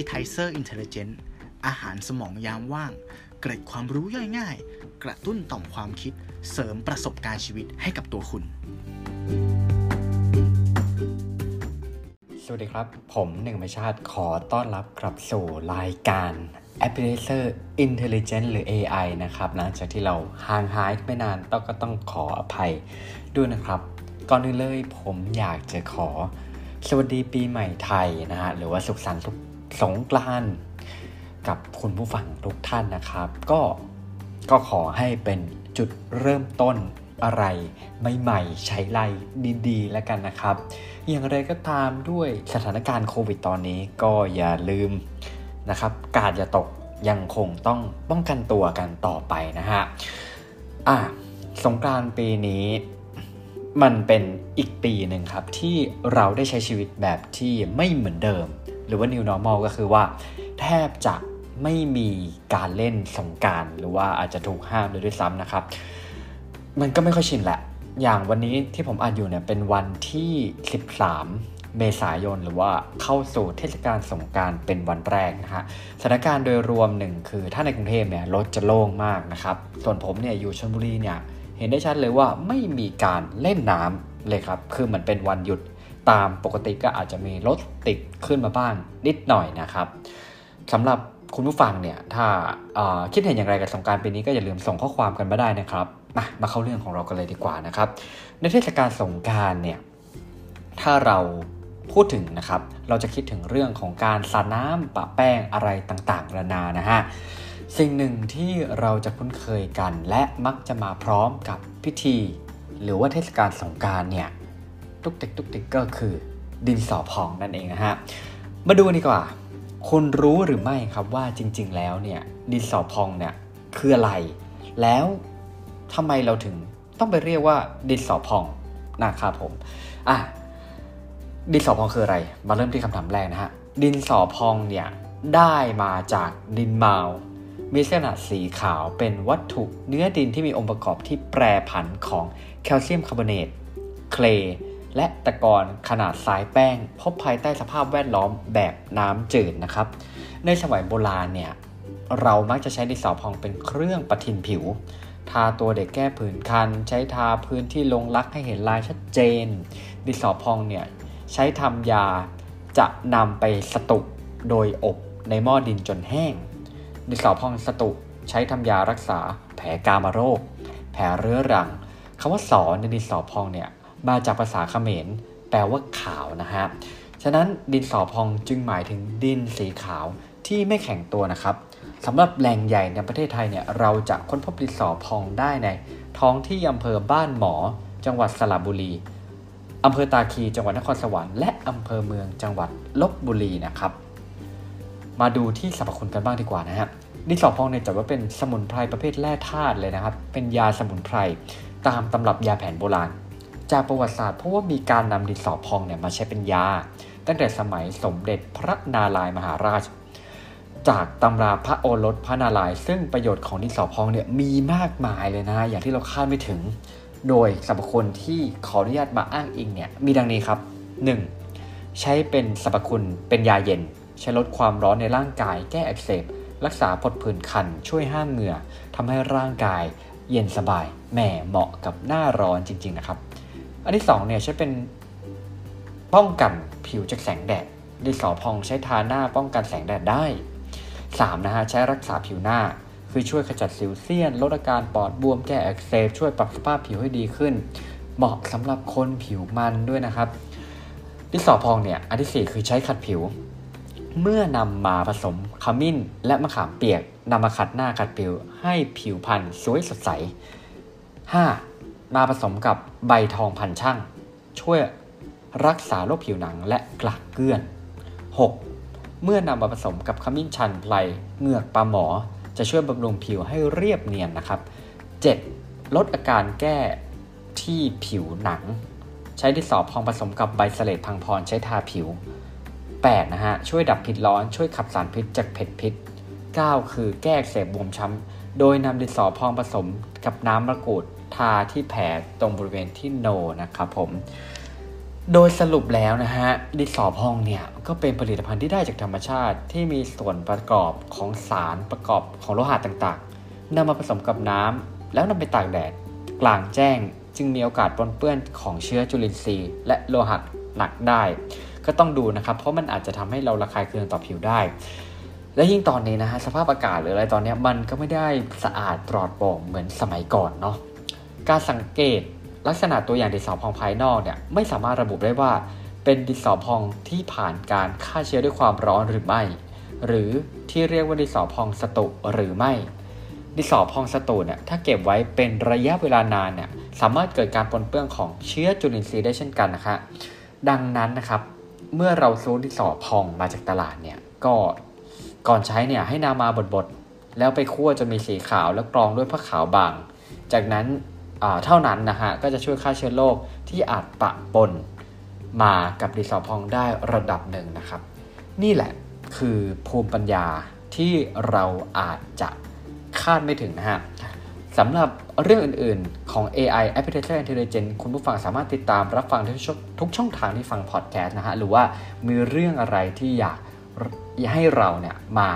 Appetizer Intelligent อาหารสมองยามว่าง เกร็ดความรู้ย่อยง่าย กระตุ้นต่อมความคิด เสริมประสบการณ์ชีวิตให้กับตัวคุณ สวัสดีครับ ผมหนึ่งประชาติขอต้อนรับกลับสู่รายการ Appetizer Intelligent หรือ AI นะครับ หลังจากที่เราห่างหายไปนานต้องก็ต้องขออภัยด้วยนะครับ ก่อนอื่นเลยผมอยากจะขอสวัสดีปีใหม่ไทยนะฮะหรือว่าสุขสันต์ สงกรานต์กับคุณผู้ฟังทุกท่านนะครับ ก็ก็ขอให้เป็นจุดเริ่มต้นอะไรใหม่ๆใช้ไรดีๆ แล้วกันนะครับ อย่างไรก็ตามด้วยสถานการณ์โควิดตอนนี้ก็อย่าลืมนะครับ กาดอย่าตกยังคงต้องป้องกันตัวกันต่อไปนะฮะอะสงกรานต์ปีนี้มันเป็นอีกปีหนึ่งครับที่เราได้ใช้ชีวิตแบบที่ไม่เหมือนเดิม หรือว่า new normal ก็คือว่า แทบจะไม่มีการเล่นสงการหรือว่าอาจจะถูกห้ามเลยด้วยซ้ำนะครับ มันก็ไม่ค่อยชินแหละ อย่างวันนี้ที่ผมอ่านอยู่เนี่ยเป็นวันที่ 13 เมษายน หรือว่าเข้าสู่เทศกาลสงการเป็นวันแรกนะฮะสถานการณ์โดยรวมหนึ่งคือถ้าในกรุงเทพเนี่ยรถจะโล่งมากนะครับ ส่วนผมเนี่ยอยู่ชลบุรีเนี่ยเห็นได้ชัดเลยว่าไม่มีการเล่นน้ำเลยครับ คือเหมือนเป็นวันหยุด ตามปกติก็อาจจะมีรถติดขึ้นมาบ้างนิดหน่อยนะครับสำหรับคุณผู้ฟังเนี่ยถ้าคิดเห็นอย่างไรกับสงการปีนี้ก็อย่าลืมส่งข้อความกันมาได้นะครับมามาเข้าเรื่องของเรากันเลยดีกว่านะครับ ในเทศกาลสงการเนี่ยถ้าเราพูดถึงนะครับ เราจะคิดถึงเรื่องของการสาดน้ำปะแป้งอะไรต่างๆนานานะฮะสิ่งหนึ่งที่เราจะคุ้นเคยกัน และมักจะมาพร้อมกับพิธี หรือว่าเทศกาลสงการเนี่ย ตุกติกตุกติกก็คือดินสอพองนั่นเองนะฮะ มาดูดีกว่า คุณรู้หรือไม่ครับว่าจริง ๆ แล้วเนี่ยดินสอพองเนี่ยคืออะไร แล้วทำไมเราถึงต้องไปเรียกว่าดินสอพองนะครับผมอะดินสอพองคืออะไร มาเริ่มที่คำถามแรกนะฮะ ดินสอพองเนี่ยได้มาจากดินเมามีลักษณะสีขาวเป็นวัตถุเนื้อดินที่มีองค์ประกอบที่แปรผันของแคลเซียมคาร์บอเนต เคลย์ และตะกอนขนาดสายแป้ง พบภายใต้สภาพแวดล้อมแบบน้ำจืดนะครับ ในสมัยโบราณเนี่ยเรามักจะใช้ดินสอพองเป็นเครื่องประทินผิว ทาตัวเด็กแก้ผื่นคัน ใช้ทาพื้นที่ลงลักให้เห็นลายชัดเจน ดินสอพองเนี่ยใช้ทำยาจะนำไปสตุกโดยอบในหม้อดินจนแห้ง ดินสอพองสตุใช้ทำยารักษาแผลกามาโรค แผลเรื้อรังคำว่าสอในดินสอพองเนี่ย มาจากภาษาเขมร แปลว่าขาวนะฮะ ฉะนั้นดินสอพองจึงหมายถึงดินสีขาวที่ไม่แข็งตัวนะครับสำหรับแหล่งใหญ่ในประเทศไทยเนี่ยเราจะค้นพบดินสอพองได้ใน ท้องที่อำเภอบ้านหมอ จังหวัดสระบุรีอำเภอตาคีจังหวัดนครสวรรค์และอำเภอเมืองจังหวัดลบบุรีนะครับ มาดูที่สรรพคุณกันบ้างดีกว่านะฮะดินสอพองเนี่ยจัดว่าเป็นสมุนไพรประเภทแร่ธาตุเลยนะครับ เป็นยาสมุนไพรตามตำรับยาแผนโบราณ จากประวัติศาสตร์เพราะว่ามีการนำดินสอพองเนี่ยมาใช้เป็นยา ตั้งแต่สมัยสมเด็จพระนารายมหาราช จากตำราพระโอรสพระนารายณ์ซึ่งประโยชน์ของดินสอพองเนี่ยมีมากมายเลยนะ อย่างที่เราคาดไม่ถึง โดยสรรพคุณที่ขออนุญาตมาอ้างอิงเนี่ยมีดังนี้ครับ 1. ใช้เป็นสรรพคุณเป็นยาเย็น ใช้ลดความร้อนในร่างกาย แก้อักเสบรักษาผดผื่นคัน ช่วยห้ามเหงื่อทำให้ร่างกายเย็นสบายแหมเหมาะกับหน้าร้อนจริง ๆ นะครับ อันที่2เนี่ยใช้เป็นป้องกันผิวจากแสงแดดดิสอพองใช้ทาหน้าป้องกันแสงแดดได้ 3. นะฮะใช้รักษาผิวหน้า คือช่วยขจัดสิวเซียน ลดอาการปอดบวมแก้อักเสบช่วยปรับสภาพผิวให้ดีขึ้น เหมาะสำหรับคนผิวมันด้วยนะครับดิสอพองเนี่ยอันที่ 4 คือใช้ขัดผิว เมื่อนำมาผสมขมิ้นและมะขามเปียกนำมาขัดหน้าขัดผิวให้ผิวพรรณสวยสดใส 5. มาผสมกับใบทองพันช่าง ช่วยรักษาโรคผิวหนังและกลากเกลื่อน 6. เมื่อนำมาผสมกับขมิ้นชันไพลเหงือกปลาหมอ จะช่วยบำรุงผิวให้เรียบเนียนนะครับ 7. ลดอาการแก้ที่ผิวหนัง ใช้ดินสอพองผสมกับใบเสลดพังพรใช้ทาผิว 8 นะฮะช่วยดับพิษร้อนช่วยขับสารพิษจากเผ็ดพิษ 9 คือแก้เสบบวมช้ำโดยนำดินสอพองผสมกับน้ำมะกรูด ทาที่แผลตรงบริเวณที่โนนะครับผม โดยสรุปแล้วนะฮะดินสอพองเนี่ยก็เป็นผลิตภัณฑ์ที่ได้จากธรรมชาติ ที่มีส่วนประกอบของสารประกอบของโลหะต่างๆนำมาผสมกับน้ำแล้วนำไปตากแดดกลางแจ้งจึงมีโอกาสปนเปื้อนของเชื้อจุลินทรีย์ และโลหะหนักได้ ก็ต้องดูนะครับ เพราะมันอาจจะทำให้เราระคายเคืองต่อผิวได้ และยิ่งตอนนี้นะฮะสภาพอากาศหรืออะไรตอนนี้มันก็ไม่ได้สะอาดปลอดโปร่งเหมือนสมัยก่อนเนาะ การสังเกตลักษณะตัวอย่างดินสอพองภายนอกเนี่ยไม่สามารถระบุได้ว่าเป็นดินสอพองที่ผ่านการฆ่าเชื้อด้วยความร้อนหรือไม่ หรือที่เรียกว่าดินสอพองสตุหรือไม่ดินสอพองสตูเนี่ยถ้าเก็บไว้เป็นระยะเวลานานเนี่ยสามารถเกิดการปนเปื้อนของเชื้อจุลินทรีย์ได้เช่นกันนะคะดังนั้นนะครับ เมื่อเราซื้อดินสอพองมาจากตลาดเนี่ยก็ก่อนใช้เนี่ยให้นามาบดๆแล้วไปคั่วจนมีสีขาวแล้วกรองด้วยผ้าขาวบาง จากนั้น เท่านั้นนะฮะก็จะช่วยฆ่าเชื้อโรคที่อาจปะปนมากับดินสอพองได้ระดับหนึ่งนะครับ นี่แหละคือภูมิปัญญาที่เราอาจจะคาดไม่ถึงนะฮะสำหรับเรื่องอื่นๆของ AI Application Intelligence คุณผู้ฟังสามารถติดตามรับฟังทุกช่องทางที่ฟังพอดแคสต์นะฮะหรือว่ามีเรื่องอะไรที่อยากให้เราเนี่ยมา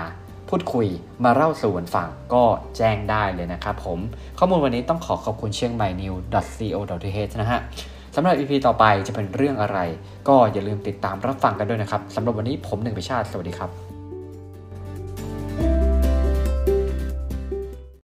พูดคุยมาเล่าสู่กันฟังก็แจ้งได้เลยนะครับผม ข้อมูลวันนี้ต้องขอขอบคุณเชียงใหม่ new.co.th นะฮะสำหรับ EP ต่อไปจะเป็นเรื่องอะไร ก็อย่าลืมติดตามรับฟังกันด้วยนะครับสำหรับวันนี้ผมหนึ่งพิชาติสวัสดีครับ